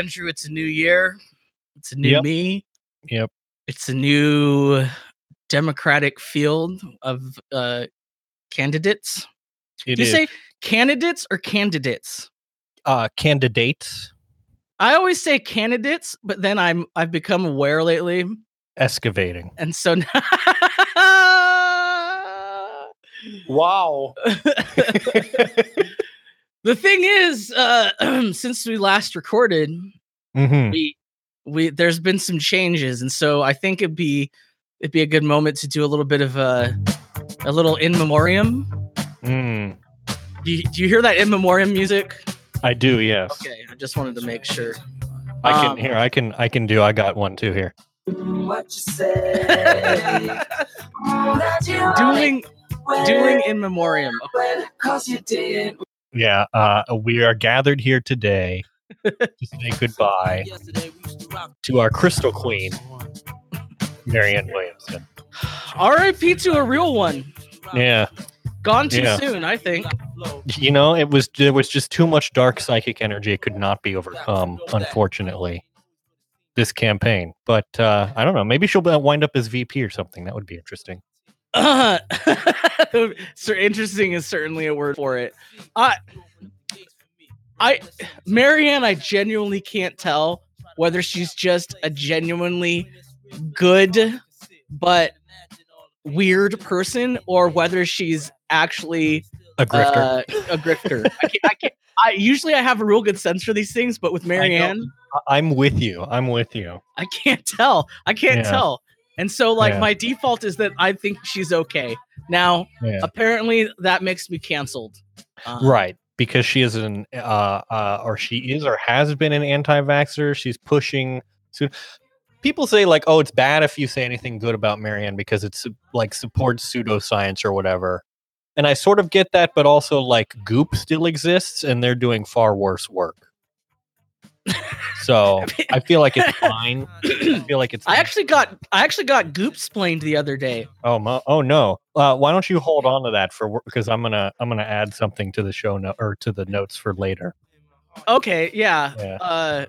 Andrew. It's a new year. It's a new Yep. me. Yep. It's a new democratic field of uh, candidates. It Do you is. say candidates or candidates? uh, candidates I always say candidates, but then I'm I've become aware lately, excavating. and so now Wow. the thing is, uh, since we last recorded, hmm we we there's been some changes, and so I think it'd be it'd be a good moment to do a little bit of a a little in memoriam. Mm. Do you, do you hear that in memoriam music? I do. Yes. Okay, I just wanted to make sure. I can Um, here. I can. I can do. I got one too here. What you say? doing doing in memoriam. Okay. Cause you did. Yeah. Uh, we are gathered here today to say goodbye to our Crystal Queen, Marianne Williamson. R.I.P. to a real one. Yeah. Gone too Yeah. soon, I think. You know, it was there was just too much dark psychic energy. It could not be overcome, unfortunately. This campaign, but uh, I don't know. Maybe she'll wind up as VP or something. That would be interesting. Uh, so interesting is certainly a word for it. I, I, Marianne, I genuinely can't tell whether she's just a genuinely good but weird person or whether she's actually A grifter. uh, a grifter. I can't, I can't. I usually I have a real good sense for these things, but with Marianne, I'm with you. I'm with you. I can't tell. I can't Yeah. tell. And so, like, Yeah. my default is that I think she's okay. Now, Yeah. apparently, that makes me canceled. Um, Right. Because she is an uh, uh or she is or has been an anti-vaxxer. She's pushing so people say like, oh, it's bad if you say anything good about Marianne because it's like supports pseudoscience or whatever. And I sort of get that, but also like Goop still exists and they're doing far worse work. So I feel like it's fine. I feel like it's I actually got I actually got goop splained the other day. Oh, mo- oh no! Uh, why don't you hold on to that for because I'm gonna I'm gonna add something to the show note or to the notes for later. Okay, yeah. Yeah. Uh,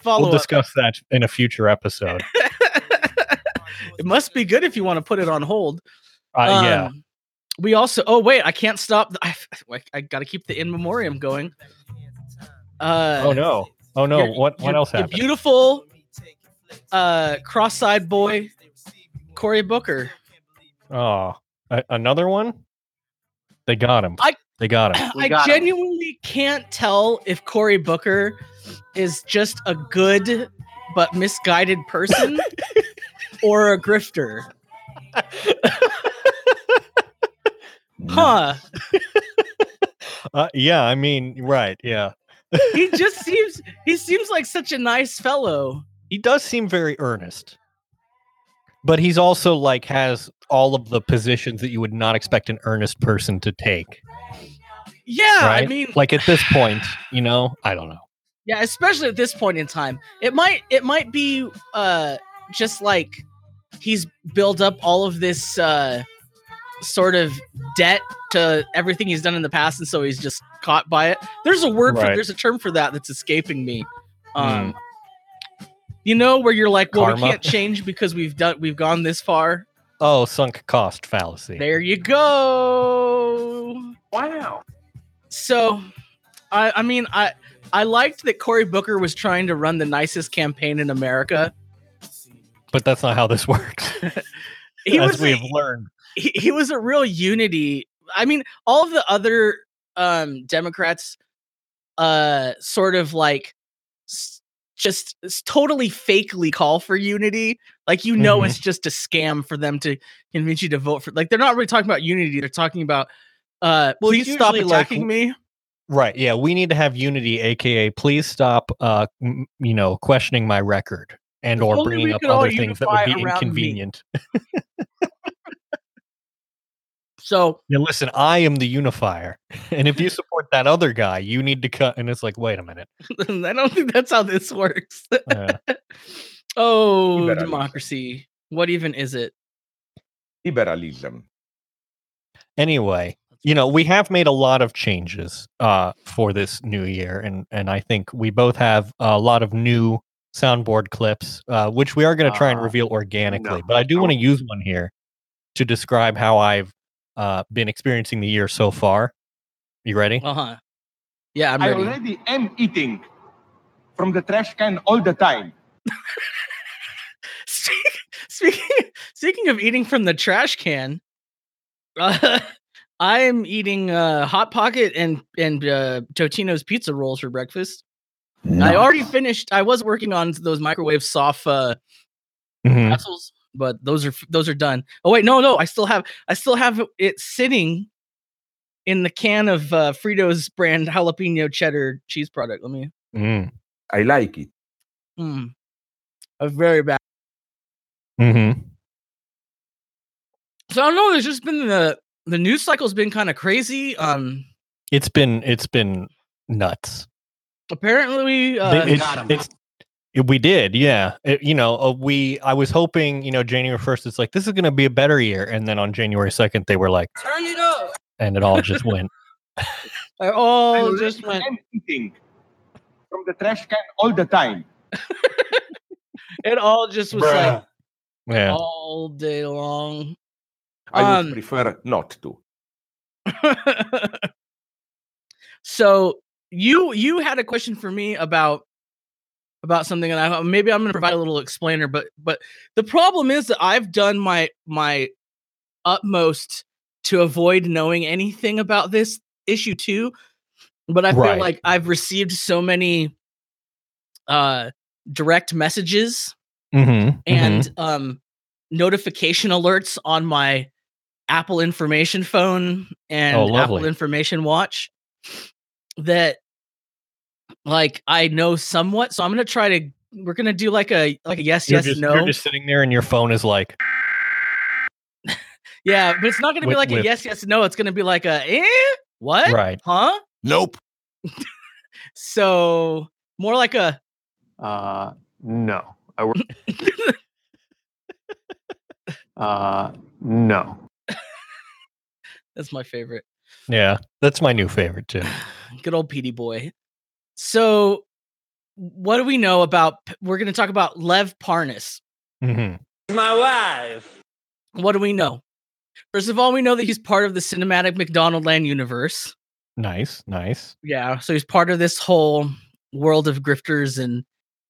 follow we'll up. discuss that in a future episode. it must be good if you want to put it on hold. Uh, yeah, Um, We also. Oh wait, I can't stop. the- I, I got to keep the in memoriam going. Uh, oh no! Oh no! your- what what your- else happened? Beautiful, uh, cross-eyed boy, Cory Booker. Oh, a- another one. They got him. I- they got him. I got him. genuinely can't tell if Cory Booker is just a good but misguided person or a grifter. Huh. Uh, yeah, I mean, right? Yeah, He just seems he seems like such a nice fellow. he does seem very earnest, but he's also like has all of the positions that you would not expect an earnest person to take. Yeah, right? I mean like at this point, you know, I don't know. yeah, especially at this point in time. It might it might be uh just like he's built up all of this uh sort of debt to everything he's done in the past and so he's just caught by it. There's a word for Right. Hmm. there's a term for that that's escaping me. Um you know where you're like, well, we can't change because we've done we've gone this far. Oh, sunk cost fallacy. There you go. Wow. So, I I mean I I liked that Cory Booker was trying to run the nicest campaign in America. But that's not how this works. He as was we've learned. He, he was a real unity. I mean, all of the other um Democrats uh sort of like s- just totally fakely call for unity. Like you know Mhm. it's just a scam for them to convince you to vote for like they're not really talking about unity, they're talking about uh Well, please stop usually, like, attacking me. Right. Yeah. We need to have unity, aka please stop, uh, m- you know, questioning my record and If or bringing up other things that would be inconvenient. So Yeah, listen, I am the unifier, and if you support that other guy, you need to cut. And it's like, wait a minute. I don't think that's how this works. Uh, oh, You better leave. democracy. What even is it? Liberalism. anyway, you know, we have made a lot of changes uh, for this new year, and and I think we both have a lot of new soundboard clips, uh, which we are going to try and Uh, reveal organically. no, but I do no. want to use one here to describe how I've uh, been experiencing the year so far. You ready? Uh huh. Yeah, I'm I already am eating from the trash can all the time. Speaking speaking of eating from the trash can, uh, I am eating uh, hot pocket and and uh, Totino's pizza rolls for breakfast. I already finished. I was working on those microwave soft uh, Mhm. pretzels, but those are those are done. Oh wait, no, no, I still have I still have it sitting in the can of uh, Fritos brand jalapeno cheddar cheese product. Let me. Mm. I like it. Mm, a very bad. Mm-hmm. So I don't know. There's just been the the news cycle's been kind of crazy. Um, It's been it's been nuts. apparently, They- uh, it's, got 'em. it's it- we did, yeah. It- you know, uh, we I was hoping, you know, January first, it's like this is going to be a better year, and then on January second, they were like, Turn it up. and it all just went. I I all already just went. eating from the trash can all the time. It all just was like Yeah, all day long. I would Um, prefer not to. so you you had a question for me about about something and I maybe I'm going to provide a little explainer but but the problem is that I've done my my utmost to avoid knowing anything about this issue too but I feel Right. like I've received so many uh direct messages mm-hmm, and um notification alerts on my Apple information phone and Oh, Apple information watch that like I know somewhat so I'm going to try to we're going to do like a like a yes you're yes just, no You're just sitting there, and your phone is like, yeah but it's not going to be with- like a yes yes no it's going to be like a eh what right. huh Nope. so more like a Uh, no. I work. uh, no. that's my favorite Yeah, that's my new favorite too. Good old PD boy. So, what do we know about? We're going to talk about Lev Parnas. hmm My wife. What do we know? First of all, we know that he's part of the cinematic McDonald Land universe. Nice, nice. Yeah, so he's part of this whole world of grifters and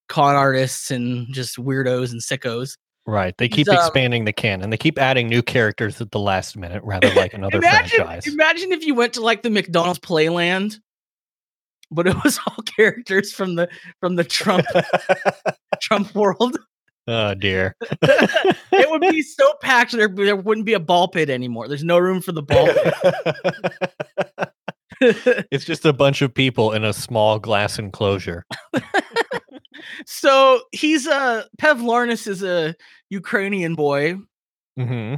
con artists and just weirdos and sickos. Right. They keep um, expanding the canon. They keep adding new characters at the last minute, rather like another imagine, franchise. imagine if you went to like the McDonald's Playland, but it was all characters from the from the Trump Trump world. oh dear. it would be so packed there, there wouldn't be a ball pit anymore. There's no room for the ball pit. it's just a bunch of people in a small glass enclosure. so he's a Pev Larnas is a Ukrainian boy. hmm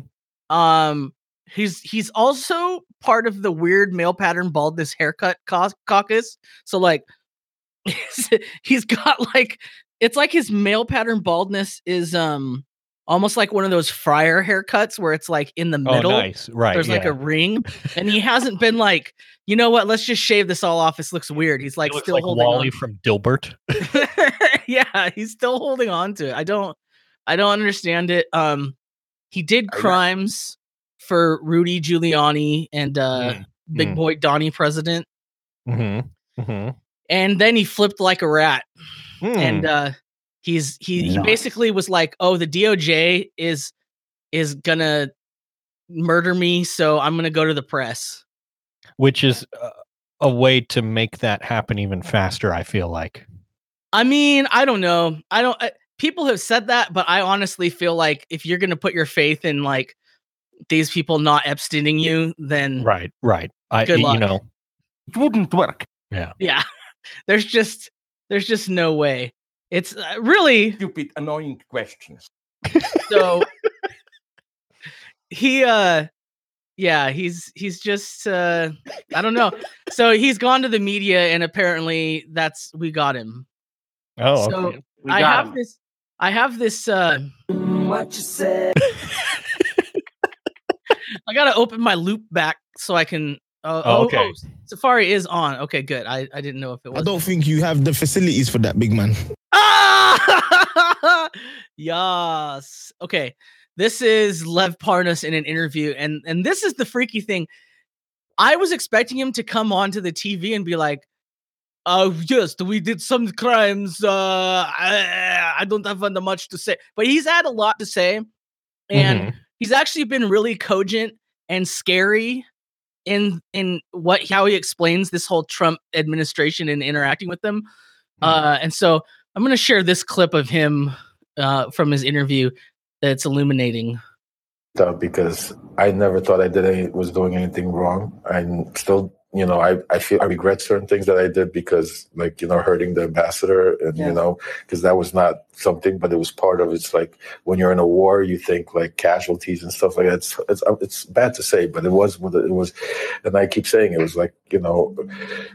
Um he's he's also part of the weird male pattern baldness haircut caucus. So like he's got like it's like his male pattern baldness is um almost like one of those friar haircuts where it's like in the Oh, middle. nice. Right. there's like a ring, and he hasn't been like, you know what? Let's just shave this all off. This looks weird. He's like still like holding Wally from Dilbert. on. yeah, he's still holding on to it. I don't, I don't understand it. Um, he did crimes for Rudy Giuliani and uh, Mm, Big mm. Boy Donnie President, hmm hmm and then he flipped like a rat. and Hmm. uh he's he, he basically was like oh the doj is is gonna murder me so i'm gonna go to the press which is uh, a way to make that happen even faster. I feel like. i mean i don't know i don't I, people have said that but i honestly feel like if you're gonna put your faith in like these people not epsteining you then Right. Right. I. Good you luck. know. It wouldn't work. yeah yeah. there's just there's just no way it's uh, really Stupid, annoying questions. so he uh yeah he's he's just uh i don't know so he's gone to the media and apparently that's we got him Oh. so okay. We i have him. this i have this uh What you said. i gotta open my loop back so i can Oh, Oh, oh, okay. oh, Safari is on. Okay, good. I, I didn't know if it I don't think you have the facilities for that, big man. Ah! yes. Okay. This is Lev Parnas in an interview, and and this is the freaky thing. I was expecting him to come onto the TV and be like, "Oh yes, we did some crimes. Uh, I, I don't have uh, much to say," but he's had a lot to say, and Mhm. He's actually been really cogent and scary in in what how he explains this whole Trump administration and interacting with them. Uh, and so I'm gonna share this clip of him uh, from his interview that's illuminating. because I never thought I did any was doing anything wrong. I'm still, you know, I, I feel I regret certain things that I did because like, you know, hurting the ambassador and Yeah. you know, because that was not something, but it was part of it's like when you're in a war, you think like casualties and stuff like that. It's it's um, it's bad to say, but it was it was and I keep saying it was like, you know,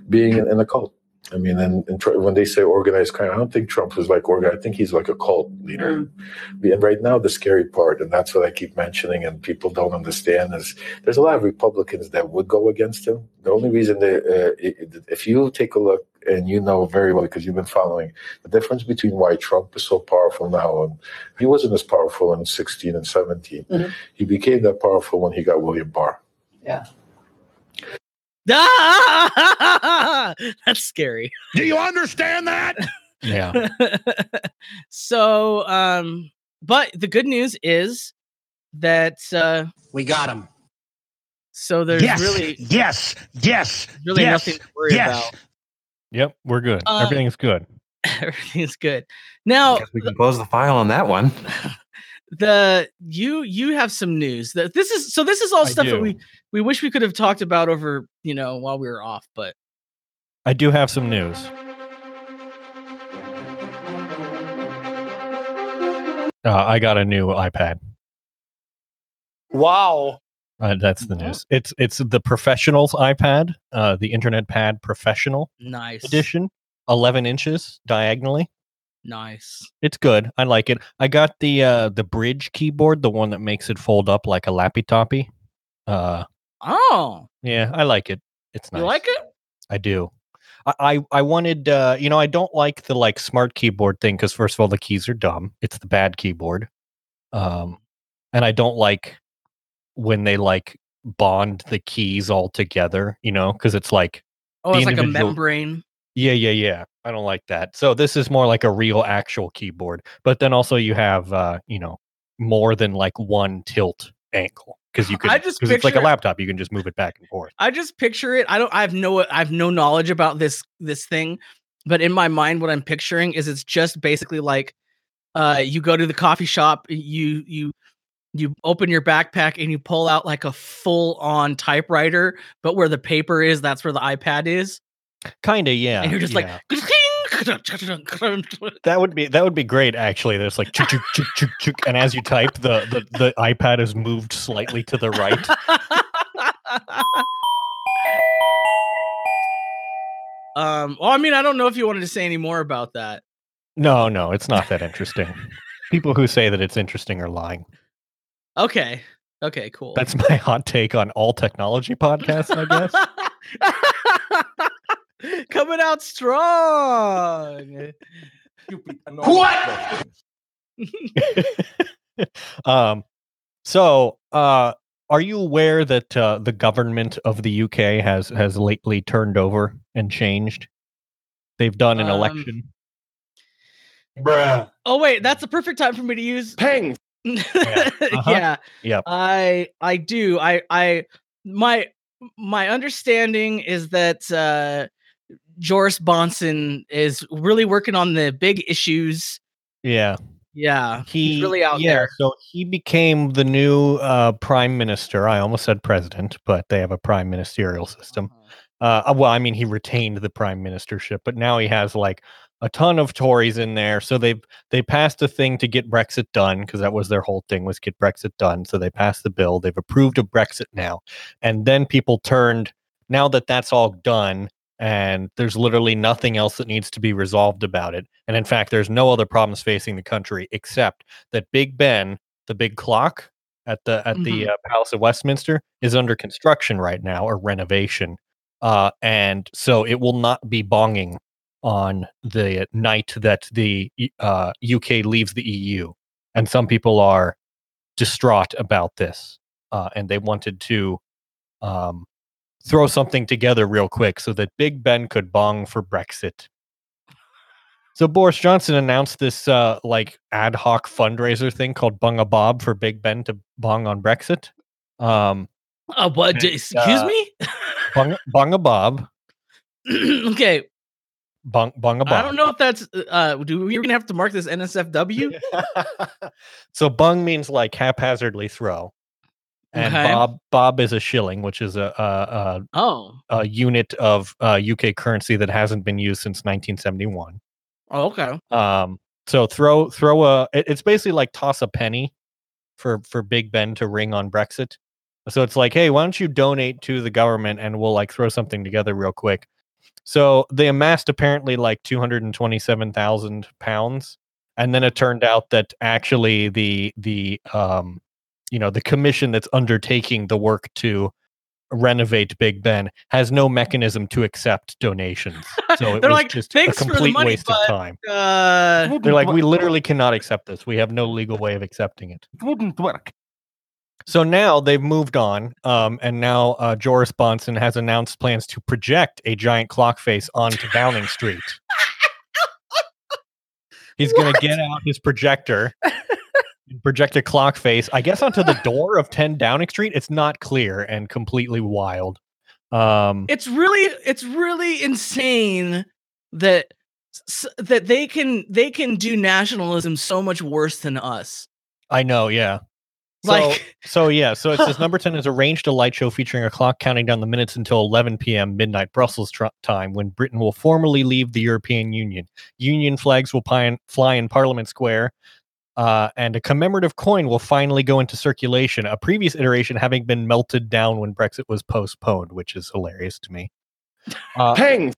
being in, in a cult. I mean, and, and tr- when they say organized crime, I don't think Trump is like organized. I think he's like a cult leader. And right now, the scary part, and that's what I keep mentioning, and people don't understand, is there's a lot of Republicans that would go against him. The only reason they, uh, if you take a look, and you know very well because you've been following the difference between why Trump is so powerful now, and he wasn't as powerful in 16 and 17. Mhm. He became that powerful when he got William Barr. Yeah. Ah! That's scary. Do you understand that? Yeah. so, um, but the good news is that uh, We got him. so there's really yes, yes, really yes, nothing to worry yes. Yep. We're good. Um, Everything's good. about. Everything's good. Now, Guess we can close the file on that one. the you you have some news. That this is so this is all I stuff that we we wish we could have talked about over you know while we were off, but I do have some news. Uh, I got a new iPad. Wow. Uh, that's the news. It's it's the professional's iPad, uh, the Internet Pad Professional nice Edition, 11 inches diagonally. nice. It's good. I like it. I got the uh, the Brydge keyboard, the one that makes it fold up like a lappy toppy. Uh, Oh, yeah, I like it. It's nice. you like it? I do. I, I I wanted uh you know I don't like the like smart keyboard thing because first of all the keys are dumb. It's the bad keyboard. Um and I don't like when they like bond the keys all together, you know, because it's like Oh, it's like a membrane. yeah, yeah, yeah. I don't like that. So this is more like a real actual keyboard. But then also you have uh, you know, more than like one tilt angle. Because you can I just it's like a laptop, you can just move it back and forth. I just picture it. I don't. I have no. I have no knowledge about this this thing, but in my mind, what I'm picturing is it's just basically like, uh, you go to the coffee shop, you you you open your backpack and you pull out like a full on typewriter, but where the paper is, that's where the iPad is, Kinda, yeah. and you're just yeah. like. That would be that would be great actually. There's like chuk, chuk, chuk, chuk, chuk, and as you type the, the the iPad is moved slightly to the right. um. Well, I mean, I don't know if you wanted to say any more about that. No, no, it's not that interesting. People who say that it's interesting are lying. Okay. Okay. Cool. That's my hot take on all technology podcasts, I guess. Coming out strong. Stupid, annoying questions. um so uh are you aware that uh, the government of the UK has has lately turned over and changed? They've done an Um, election. Bruh. Oh wait, that's the perfect time for me to use. Peng. yeah, Uh-huh. Yep. I I do. I I my my understanding is that uh Joris Bonson is really working on the big issues. Yeah. Yeah, he he's really out yeah, there. So he became the new uh, prime minister. I almost said president, but they have a prime ministerial system. Uh-huh. Uh, well, I mean, he retained the prime ministership, but now he has like a ton of Tories in there. So they they passed a thing to get Brexit done because that was their whole thing was get Brexit done. So they passed the bill. They've approved of Brexit now, and then people turned. Now that that's all done, and there's literally nothing else that needs to be resolved about it. And in fact, there's no other problems facing the country except that Big Ben, the big clock, at the at the Mhm. uh, Palace of Westminster is under construction right now or renovation, uh, and so it will not be bonging on the night that the uh, UK leaves the EU, and some people are distraught about this, uh, and they wanted to um, throw something together real quick so that Big Ben could bong for Brexit. So Boris Johnson announced this uh, like ad hoc fundraiser thing called Bung a Bob for Big Ben to bong on Brexit. Um, Oh, what? And, Excuse uh, me? bung, bung a Bob, okay. bung, bung a Bob. I don't know if that's uh do we gonna have to mark this NSFW? so bung means like haphazardly throw, and Okay. Bob Bob is a shilling, which is a a, Oh. a, a unit of uh, UK currency that hasn't been used since 1971. Oh, okay. Um, so throw throw a. it- It's basically like toss a penny for for Big Ben to ring on Brexit. So it's like, hey, why don't you donate to the government and we'll like throw something together real quick. So they amassed apparently like two hundred and twenty seven thousand pounds, and then it turned out that actually the the um you know the commission that's undertaking the work to renovate Big Ben has no mechanism to accept donations. So it They're was like, just a complete money, waste of time. Uh They're like, we literally cannot accept this. We have no legal way of accepting it. It wouldn't work. So now they've moved on, um, and now uh, Joris Bonson has announced plans to project a giant clock face onto Downing Street. He's going to get out his projector and project a clock face, I guess, onto the door of 10 Downing Street. It's not clear and completely wild. Um, it's really it's really insane that that they can they can do nationalism so much worse than us. I know, yeah. So, Like so yeah, so it says number 10 is arranged a light show featuring a clock counting down the minutes until 11 p.m. midnight Brussels tr- time when Britain will formally leave the European Union. Union flags will pine, fly in Parliament Square, uh, and a commemorative coin will finally go into circulation, a previous iteration having been melted down when Brexit was postponed, which is hilarious to me. Uh, Hang.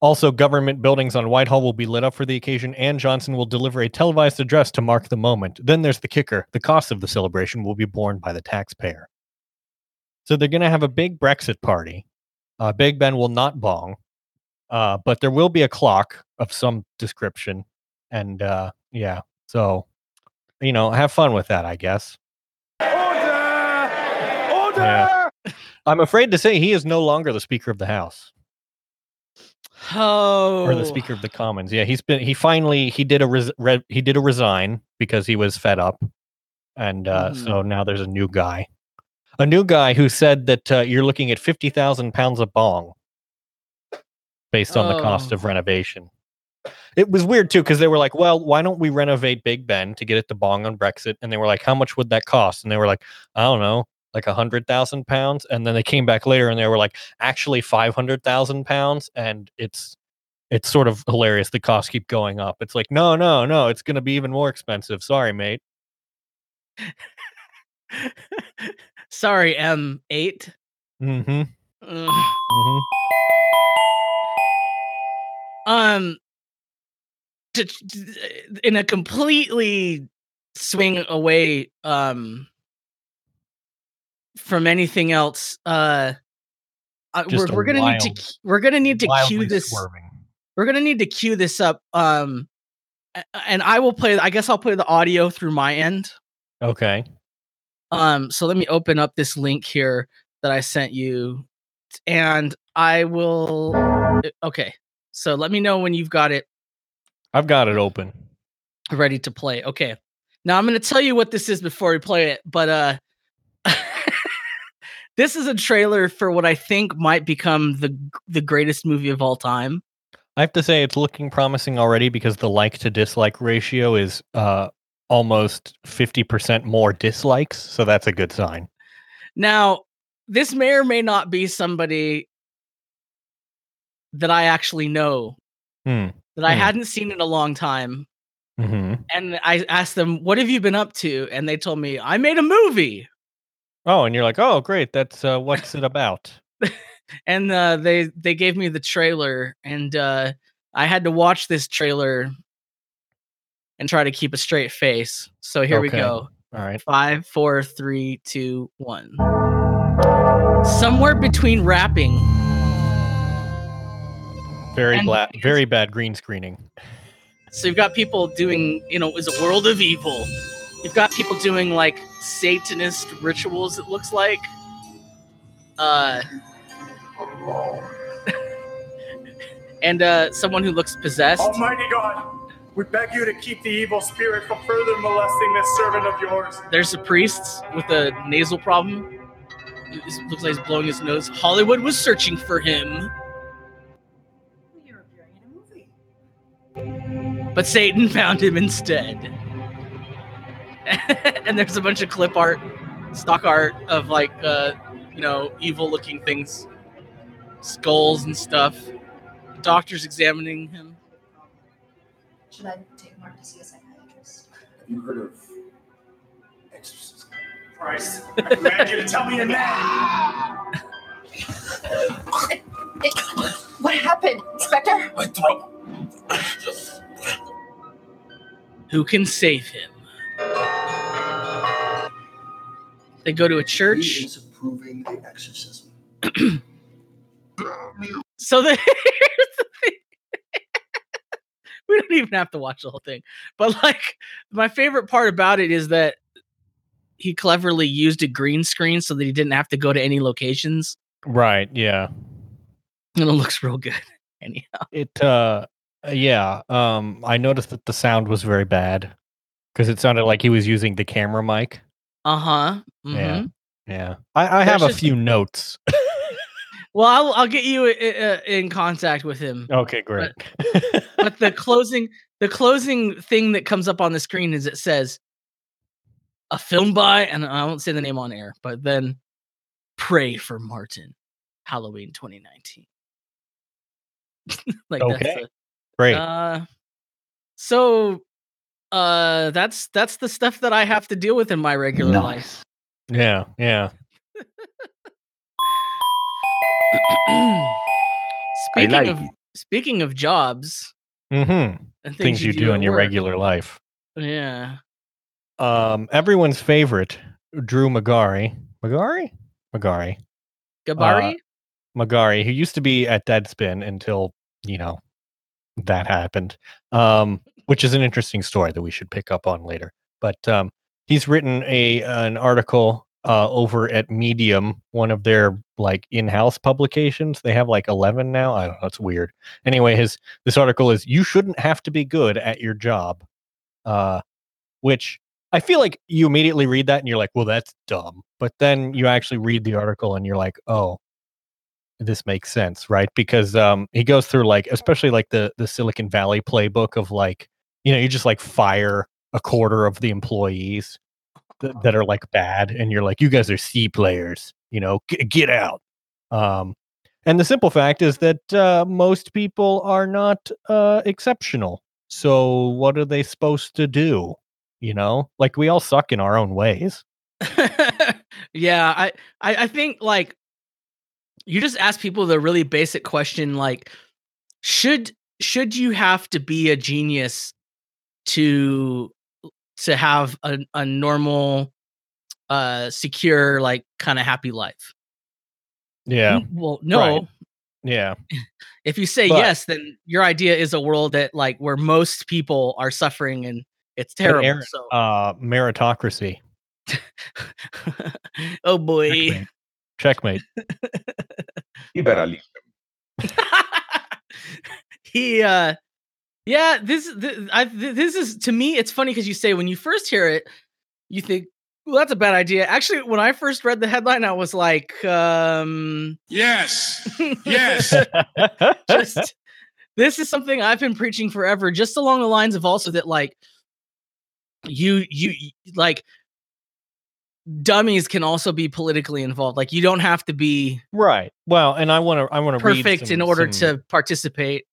also, government buildings on Whitehall will be lit up for the occasion, and Johnson will deliver a televised address to mark the moment. Then there's the kicker the cost of the celebration will be borne by the taxpayer. So they're going to have a big Brexit party. Uh, big Ben will not bong, uh, but there will be a clock of some description. And uh, yeah, so, you know, have fun with that, I guess. Order! Order! Yeah. I'm afraid to say he is no longer the Speaker of the House. oh or the speaker of the commons yeah he's been he finally he did a res, re, he did a resign because he was fed up and uh, Mhm. so now there's a new guy a new guy who said that uh, you're looking at 50,000 pounds of bong based on the cost Oh. of renovation it was weird too because they were like well why don't we renovate big ben to get it to bong on brexit? And they were like how much would that cost? And they were like i don't know like a hundred thousand pounds. And then they came back later and they were like actually 500,000 pounds? And it's it's sort of hilarious the costs keep going up. It's like no no no it's going to be even more expensive. Sorry mate. Sorry, M8. mm-hmm, mm-hmm. Um to, in a completely swing away um from anything else uh we're, we're gonna need to wild- we're gonna need to cue this swerving. we're gonna need to cue this up um and i will play i guess i'll play the audio through my end. Okay. Um so let me open up this link here that i sent you and i will uh, okay. So let me know when you've got it i've got it open ready to play okay now i'm gonna tell you what this is before we play it but uh this is a trailer for what i think might become the the greatest movie of all time I have to say it's looking promising already because the like to dislike ratio is uh almost 50% more dislikes, so that's a good sign. Now, this may or may not be somebody that I actually know Hmm. That I Hmm. hadn't seen in a long time. hmm And I asked them, What have you been up to? And they told me, I made a movie. Oh, and you're like, "Oh, great. That's uh what's it about?" And uh, they they gave me the trailer, and uh, I had to watch this trailer and try to keep a straight face. So here we go. All right. Five, four, three, two, one. Somewhere between rapping. Very And- black, very bad green screening. So you've got people doing, you know, is a world of evil. You've got people doing like Satanist rituals. It looks like. Uh. and uh, someone who looks possessed. Almighty God, we beg you to keep the evil spirit from further molesting this servant of yours. There's a priest with a nasal problem. It looks like he's blowing his nose. Hollywood was searching for him. But Satan found him instead. and there's a bunch of clip art, stock art of like, uh, you know, evil looking things, skulls and stuff. The Doctors examining him. Should I take Mark to see a psychiatrist? Have you heard of exorcism? Christ, I command you to tell me your name. What happened, Inspector? My throat. Who can save him? They go to a church. Disapproving the exorcism. So the, here's the thing. we don't even have to watch the whole thing. But like my favorite part about it is that he cleverly used a green screen so that he didn't have to go to any locations. Right. Yeah. And it looks real good. Anyhow. It. uh Yeah. Um. I noticed that the sound was very bad because it sounded like he was using the camera mic. Uh-huh. Yeah. mhm. Yeah. I, I have a just- few notes. Well, I'll, I'll get you uh, in contact with him. okay. Great. but the closing the closing thing that comes up on the screen is it says a film by and I won't say the name on air, but then pray for Martin, Halloween 2019. like Okay. that's Great. uh so uh that's that's the stuff that I have to deal with in my regular life. yeah. Yeah. speaking like of it. speaking of jobs Mm-hmm. and Things, you do, at in your work, regular life. Yeah. Um. Everyone's favorite, Drew Magary. Magary. Magary. Gabari? Magary, who used to be at Deadspin until you know that happened. Um, which is an interesting story that we should pick up on later. But um, he's written a an article uh, over at Medium, one of their like in-house publications. They have like eleven now. I don't know. It's weird. Anyway, his this article is "You shouldn't have to be good at your job," uh, which I feel like you immediately read that and you're like, "Well, that's dumb," but then you actually read the article and you're like, "Oh." This makes sense right? Because um he goes through like especially like the the silicon valley playbook of like you know you just like fire a quarter of the employees th- that are like bad and you're like you guys are c players you know g- get out. Um and the simple fact is that uh, most people are not uh, exceptional. So what are they supposed to do you know? Like we all suck in our own ways. Yeah, I, I I think like you just ask people the really basic question like should should you have to be a genius to to have a, a normal uh secure like kind of happy life? Yeah. Well no. Right. yeah. If you say But- yes then your idea is a world that like where most people are suffering and it's terrible Aaron, so uh meritocracy. Oh boy checkmate You better leave. he uh yeah this this, I, th- this is to me it's funny because you say when you first hear it you think well that's a bad idea actually when i first read the headline i was like um Yes. Yes. just this is something i've been preaching forever just along the lines of also that like you you like dummies can also be politically involved like you don't have to be Right. Well, and I want to I want to perfect in order to participate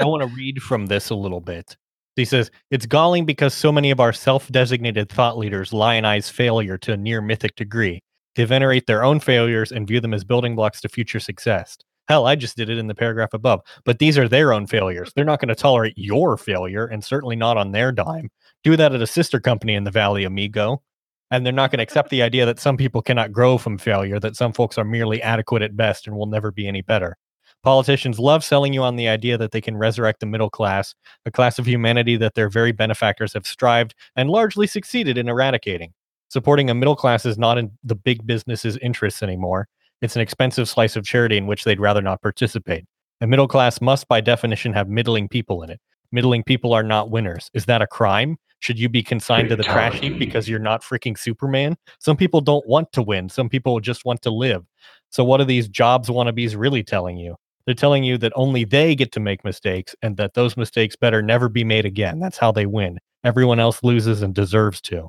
I want to read from this a little bit. He says, It's galling because so many of our self designated thought leaders lionize failure to a near mythic degree. They venerate their own failures and view them as building blocks to future success. Hell, I just did it in the paragraph above, but these are their own failures. They're not going to tolerate your failure and certainly not on their dime. Do that at a sister company in the Valley, amigo. And they're not going to accept the idea that some people cannot grow from failure, that some folks are merely adequate at best and will never be any better. Politicians love selling you on the idea that they can resurrect the middle class, a class of humanity that their very benefactors have strived and largely succeeded in eradicating. Supporting a middle class is not in the big business's interests anymore. It's an expensive slice of charity in which they'd rather not participate. A middle class must, by definition, have middling people in it. Middling people are not winners. Is that a crime? Should you be consigned to the trash heap because you're not freaking Superman? Some people don't want to win. Some people just want to live. So, what are these jobs wannabes really telling you? They're telling you that only they get to make mistakes and that those mistakes better never be made again. That's how they win. Everyone else loses and deserves to.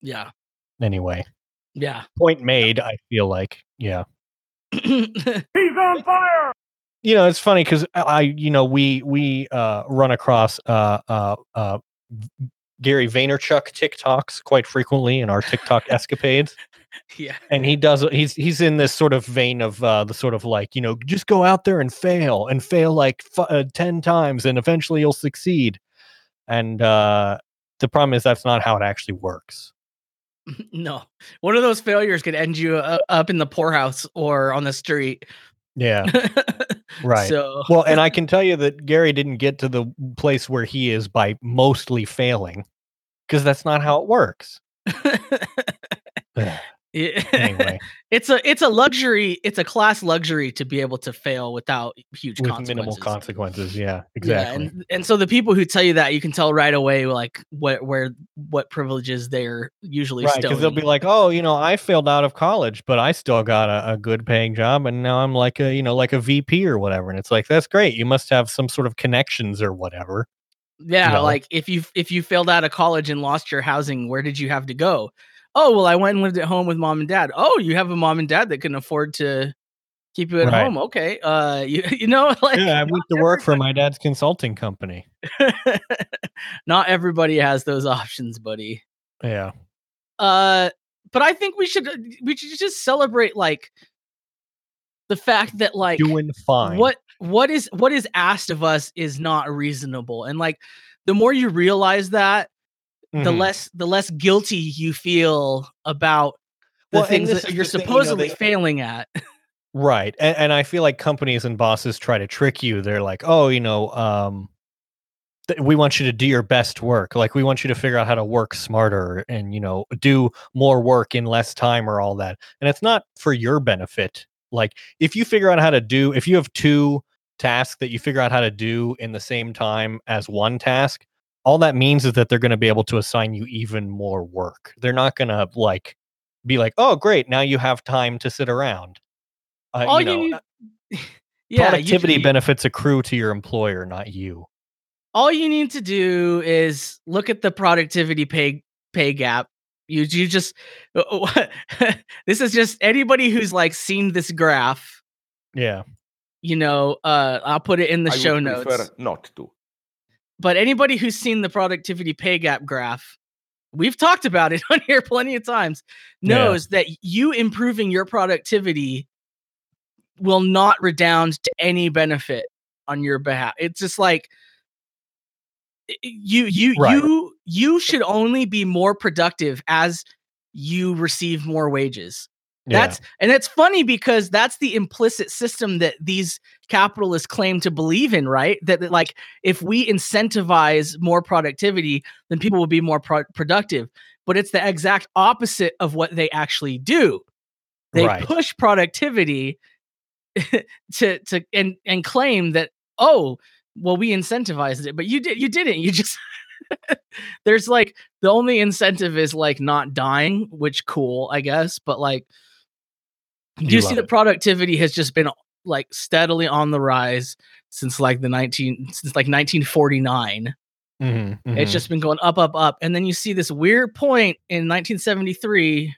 Yeah. Anyway, Yeah. point made, I feel like. Yeah. He's on fire. You know, it's funny because I, you know, we we uh, run across uh, uh, uh, Gary Vaynerchuk TikToks quite frequently in our TikTok escapades. Yeah. and he does he's he's in this sort of vein of uh the sort of like you know just go out there and fail and fail like f- uh, 10 times and eventually you'll succeed and uh the problem is that's not how it actually works no. One of those failures could end you uh, up in the poorhouse or on the street. yeah right. So well and i can tell you that gary didn't get to the place where he is by mostly failing because that's not how it works Yeah. Anyway. it's a it's a luxury. It's a class luxury to be able to fail without huge with consequences. minimal consequences yeah Yeah, exactly and, and so the people who tell you that, you can tell right away, like what where what privileges they're usually right because they'll be like oh you know i failed out of college but i still got a, a good paying job and now i'm like a you know like a vp or whatever and it's like that's great you must have some sort of connections or whatever yeah, know? like if you if you failed out of college and lost your housing, where did you have to go? Oh well, I went and lived at home with mom and dad. Oh, you have a mom and dad that can afford to keep you at Right. home. Okay, uh, you you know like yeah i went to work for my dad's consulting company not everybody has those options, buddy. yeah Uh, but I think we should uh, we should just celebrate like the fact that like doing fine what what is what is asked of us is not reasonable, and like the more you realize that, the Mhm. less the less guilty you feel about the Well, things that you're the thing, you know, supposedly they- failing at. Right. And, and I feel like companies and bosses try to trick you. They're like, oh, you know, um, th- we want you to do your best work. Like, we want you to figure out how to work smarter and, you know, do more work in less time or all that. And it's not for your benefit. Like, if you figure out how to do, if you have two tasks that you figure out how to do in the same time as one task, all that means is that they're going to be able to assign you even more work. They're not going to like be like, oh, great, now you have time to sit around. Uh, All you know, you uh, need, yeah, productivity should- benefits accrue to your employer, not you. all you need to do is look at the productivity pay pay gap. You you just this is just anybody who's like seen this graph. Yeah. You know, uh, I'll put it in the I show would notes. prefer not to. But anybody who's seen the productivity pay gap graph, we've talked about it on here plenty of times, Yeah. knows that you improving your productivity will not redound to any benefit on your behalf. It's just like you you Right. you you should only be more productive as you receive more wages. That's and it's funny because that's the implicit system that these capitalists claim to believe in, right? That, that, like if we incentivize more productivity, then people will be more pro- productive. But it's the exact opposite of what they actually do. They Right. push productivity to to and and claim that oh well we incentivized it, but you did you didn't. You just there's like the only incentive is like not dying, which cool I guess, but like You you see that productivity has just been like steadily on the rise since like the 19 since like 1949 Mhm, it's mhm. just been going up up up and then you see this weird point in 1973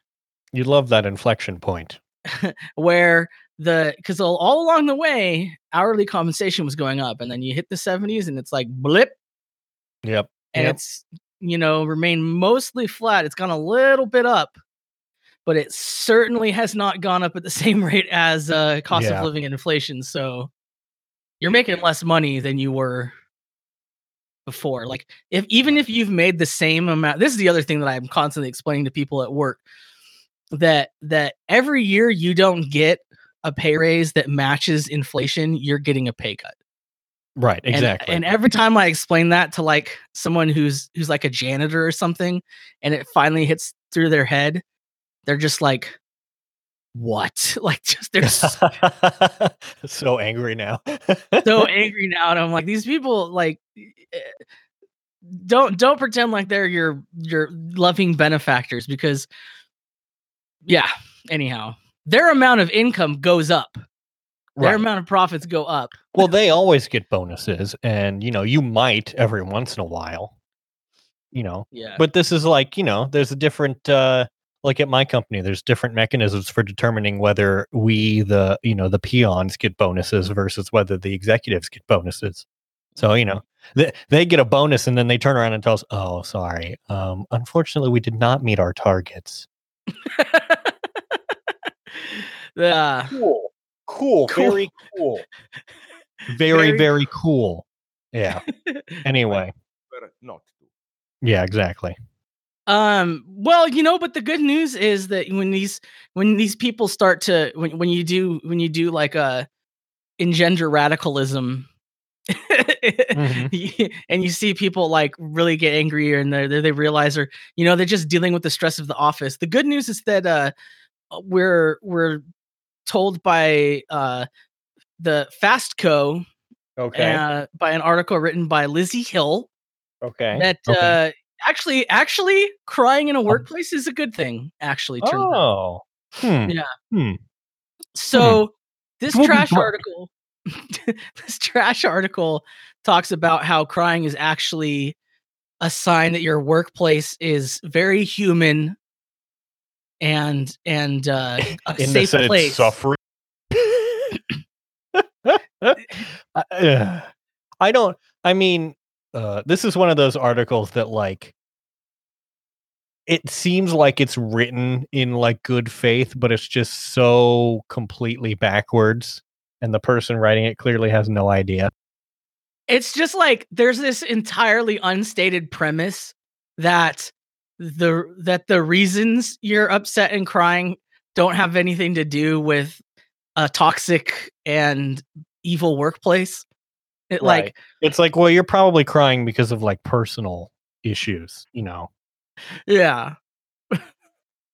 you love that inflection point. where the because all, all along the way hourly compensation was going up and then you hit the 70s and it's like blip Yep. and yep. it's you know remained mostly flat it's gone a little bit up but it certainly has not gone up at the same rate as uh cost Yeah. of living and inflation so you're making less money than you were before. Like if even if you've made the same amount, this is the other thing that I'm constantly explaining to people at work that that every year you don't get a pay raise that matches inflation, you're getting a pay cut. Right, And- exactly. And, every time I explain that to like someone who's who's like a janitor or something, and it finally hits through their head, they're just like, "What?" Like, just they're s- so angry now. so angry now, and I'm like, these people like eh, don't don't pretend like they're your your loving benefactors because, yeah. Anyhow, their amount of income goes up. Their Right. amount of profits go up. well, they always get bonuses, and you know, you might every once in a while, you know. Yeah. But this is like, you know, there's a different uh like at my company, there's different mechanisms for determining whether we the you know the peons get bonuses versus whether the executives get bonuses. So, you know, mm-hmm. they, they get a bonus and then they turn around and tell us, "Oh, sorry. Um unfortunately we did not meet our targets." Yeah. Uh, cool. Cool. Cool. Very cool. Very Very very cool. Yeah. Anyway, uh, not yeah, exactly. Um. Well, you know, but the good news is that when these when these people start to when when you do when you do like a engender radicalism, and you see people like really get angry and they they realize or you know they're just dealing with the stress of the office. The good news is that uh we're we're told by uh the Fastco Okay. uh, by an article written by Lizzie Hill okay. that okay. uh actually actually crying in a workplace is a good thing actually turns. Oh. Hmm. yeah Hmm. so this Well, trash article this trash article talks about how crying is actually a sign that your workplace is very human and and uh, a In safe sense place suffering. I, uh, I don't. I mean, uh, this is one of those articles that like. It seems like it's written in like good faith, but it's just so completely backwards, and the person writing it clearly has no idea. it's just like there's this entirely unstated premise that the that the reasons you're upset and crying don't have anything to do with a toxic and evil workplace. It like it's like, well, you're probably crying because of like personal issues, you know. yeah.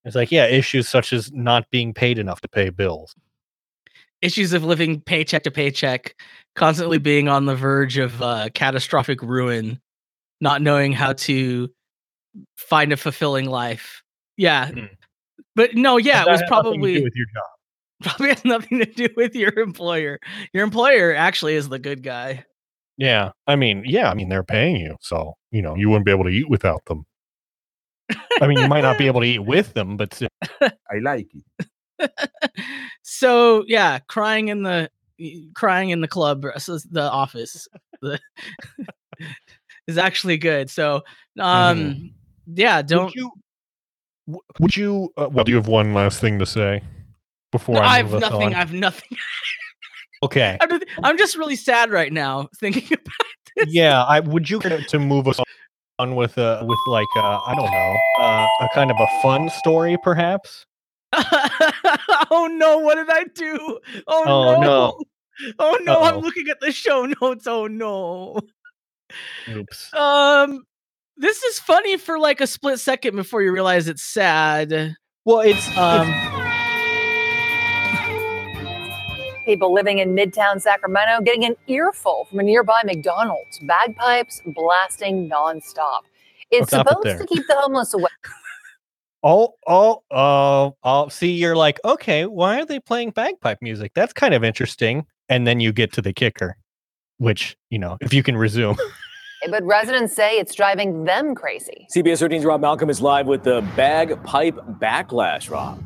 It's like, yeah, issues such as not being paid enough to pay bills. Issues of living paycheck to paycheck, constantly being on the verge of uh, catastrophic ruin, not knowing how to find a fulfilling life. Yeah. But no, yeah, it was has nothing to do probably with your job. probably has nothing to do with your employer. Your employer actually is the good guy. Yeah. I mean, yeah, I mean, they're paying you. So, you know, you wouldn't be able to eat without them. I mean, you might not be able to eat with them, but still- I like it. So yeah, crying in the crying in the club, so the office, the, is actually good. So um, yeah, don't. you would you, uh, well, do you have one last thing to say before No, I I've us nothing. on? I've nothing. Okay. I'm just, I'm just really sad right now thinking about. This. Yeah. I would you to move us on with, uh, with like, uh, I don't know, uh, a kind of a fun story, perhaps? oh no! What did I do? Oh, Oh, no! no. Oh no! I'm looking at the show notes. Oh no! Oops. Um, this is funny for like a split second before you realize it's sad. Well, it's um. People living in Midtown Sacramento getting an earful from a nearby McDonald's. Bagpipes blasting nonstop. It's What's supposed there? to keep the homeless away. Oh, oh, oh, oh. See, you're like, okay, why are they playing bagpipe music? That's kind of interesting. And then you get to the kicker, which, you know, if you can resume. But residents say it's driving them crazy. CBS 13's Rob Malcolm is live with the bagpipe backlash, Rob.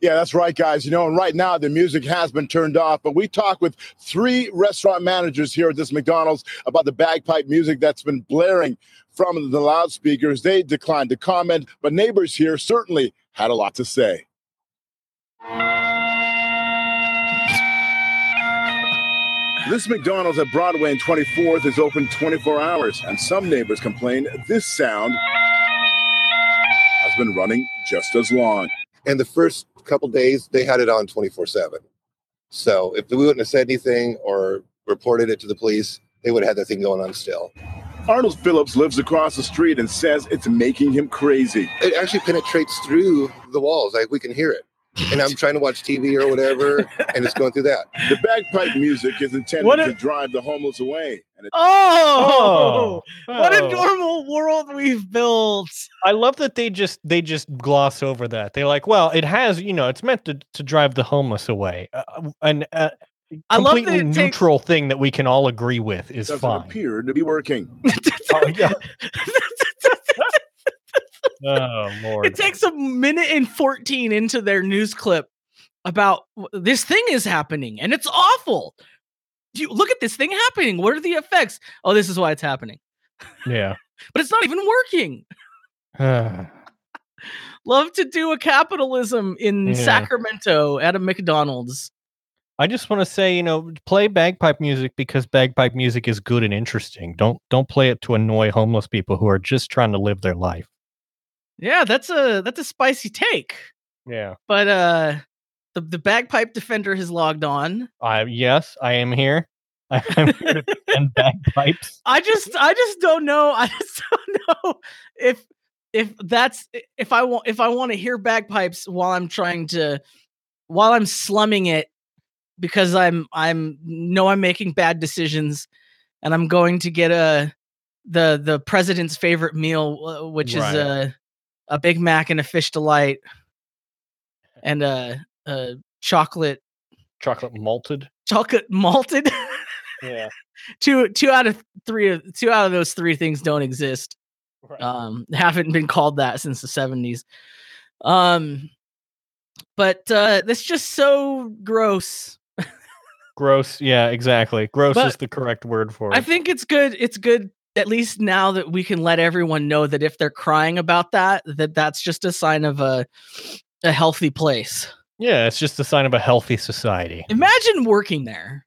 Yeah, that's right, guys. You know, and right now the music has been turned off, but we talked with three restaurant managers here at this McDonald's about the bagpipe music that's been blaring from the loudspeakers. They declined to comment, but neighbors here certainly had a lot to say. This McDonald's at Broadway and 24th is open 24 hours, and some neighbors complain this sound has been running just as long. And the first couple days, they had it on 24 7. So if we wouldn't have said anything or reported it to the police, they would have had that thing going on still. Arnold Phillips lives across the street and says it's making him crazy. It actually penetrates through the walls, like we can hear it. And I'm trying to watch TV or whatever, and it's going through that. The bagpipe music is intended What a- to drive the homeless away. And it- Oh, what a Oh. normal world we've built. I love that they just they just gloss over that. They're like, well, it has, you know, it's meant to to drive the homeless away. Uh, an uh, I love that completely takes- neutral thing that we can all agree with is doesn't fine. appear to be working. Oh, yeah. oh lord. It takes a minute and 14 into their news clip about this thing is happening and it's awful. You look at this thing happening. What are the effects? Oh, this is why it's happening. yeah. But it's not even working. Love to do a capitalism in Yeah. Sacramento at a McDonald's. I just want to say, you know, play bagpipe music because bagpipe music is good and interesting. Don't don't play it to annoy homeless people who are just trying to live their life. Yeah, that's a that's a spicy take. Yeah. But uh the, the bagpipe defender has logged on. I yes, I am here. I'm here to defend bagpipes. I just I just don't know. I just don't know if if that's if I want if I want to hear bagpipes while I'm trying to while I'm slumming it because I'm I'm know I'm making bad decisions and I'm going to get a the the president's favorite meal uh, which Right. is a a Big Mac and a fish delight and a, a chocolate Chocolate malted. chocolate malted Yeah. two two out of three of two out of those three things don't exist. Um, haven't been called that since the seventies. Um, but uh, that's just so gross. Gross. Yeah, exactly. Gross is the correct word for it. I think it's good. It's good at least now that we can let everyone know that if they're crying about that, that that's just a sign of a a healthy place. Yeah, it's just a sign of a healthy society Imagine working there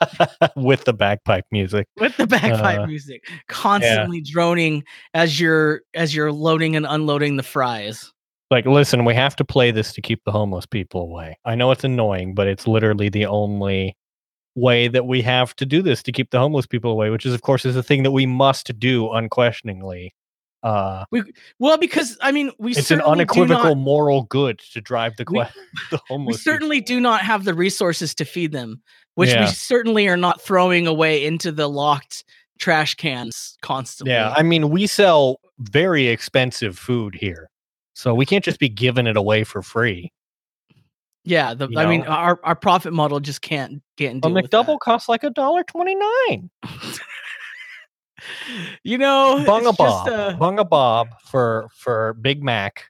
with the bagpipe music. with the bagpipe Uh, music constantly droning as you're as you're loading and unloading the fries. Like, listen, we have to play this to keep the homeless people away. I know it's annoying, but it's literally the only way that we have to do this to keep the homeless people away, which is, of course, is a thing that we must do unquestioningly. Uh, We well because I mean we it's an unequivocal not- moral good to drive the, We- the we homeless. people. certainly do not have the resources to feed them, which Yeah. we certainly are not throwing away into the locked trash cans constantly. Yeah, I mean, we sell very expensive food here, so we can't just be giving it away for free. yeah. The, I mean, our, our profit model just can't get into A McDouble costs like a dollar twenty nine. You know, Bunga Bob, just, uh, Bunga Bob for for Big Mac.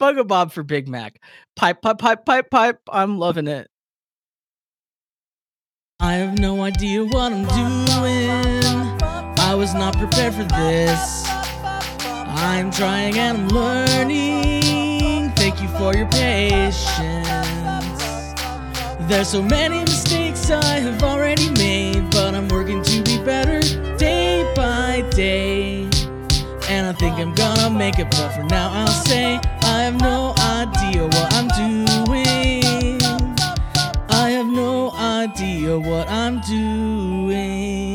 Bugga Bob for Big Mac. Pipe, pipe, pipe, pipe, pipe. I'm loving it. I have no idea what I'm doing. I was not prepared for this. I'm trying and I'm learning. Thank you for your patience. There's so many mistakes I have already made, but I'm working to be better day by day. And I think I'm gonna make it, but for now I'll say I have no idea what I'm doing. I have no idea what I'm doing.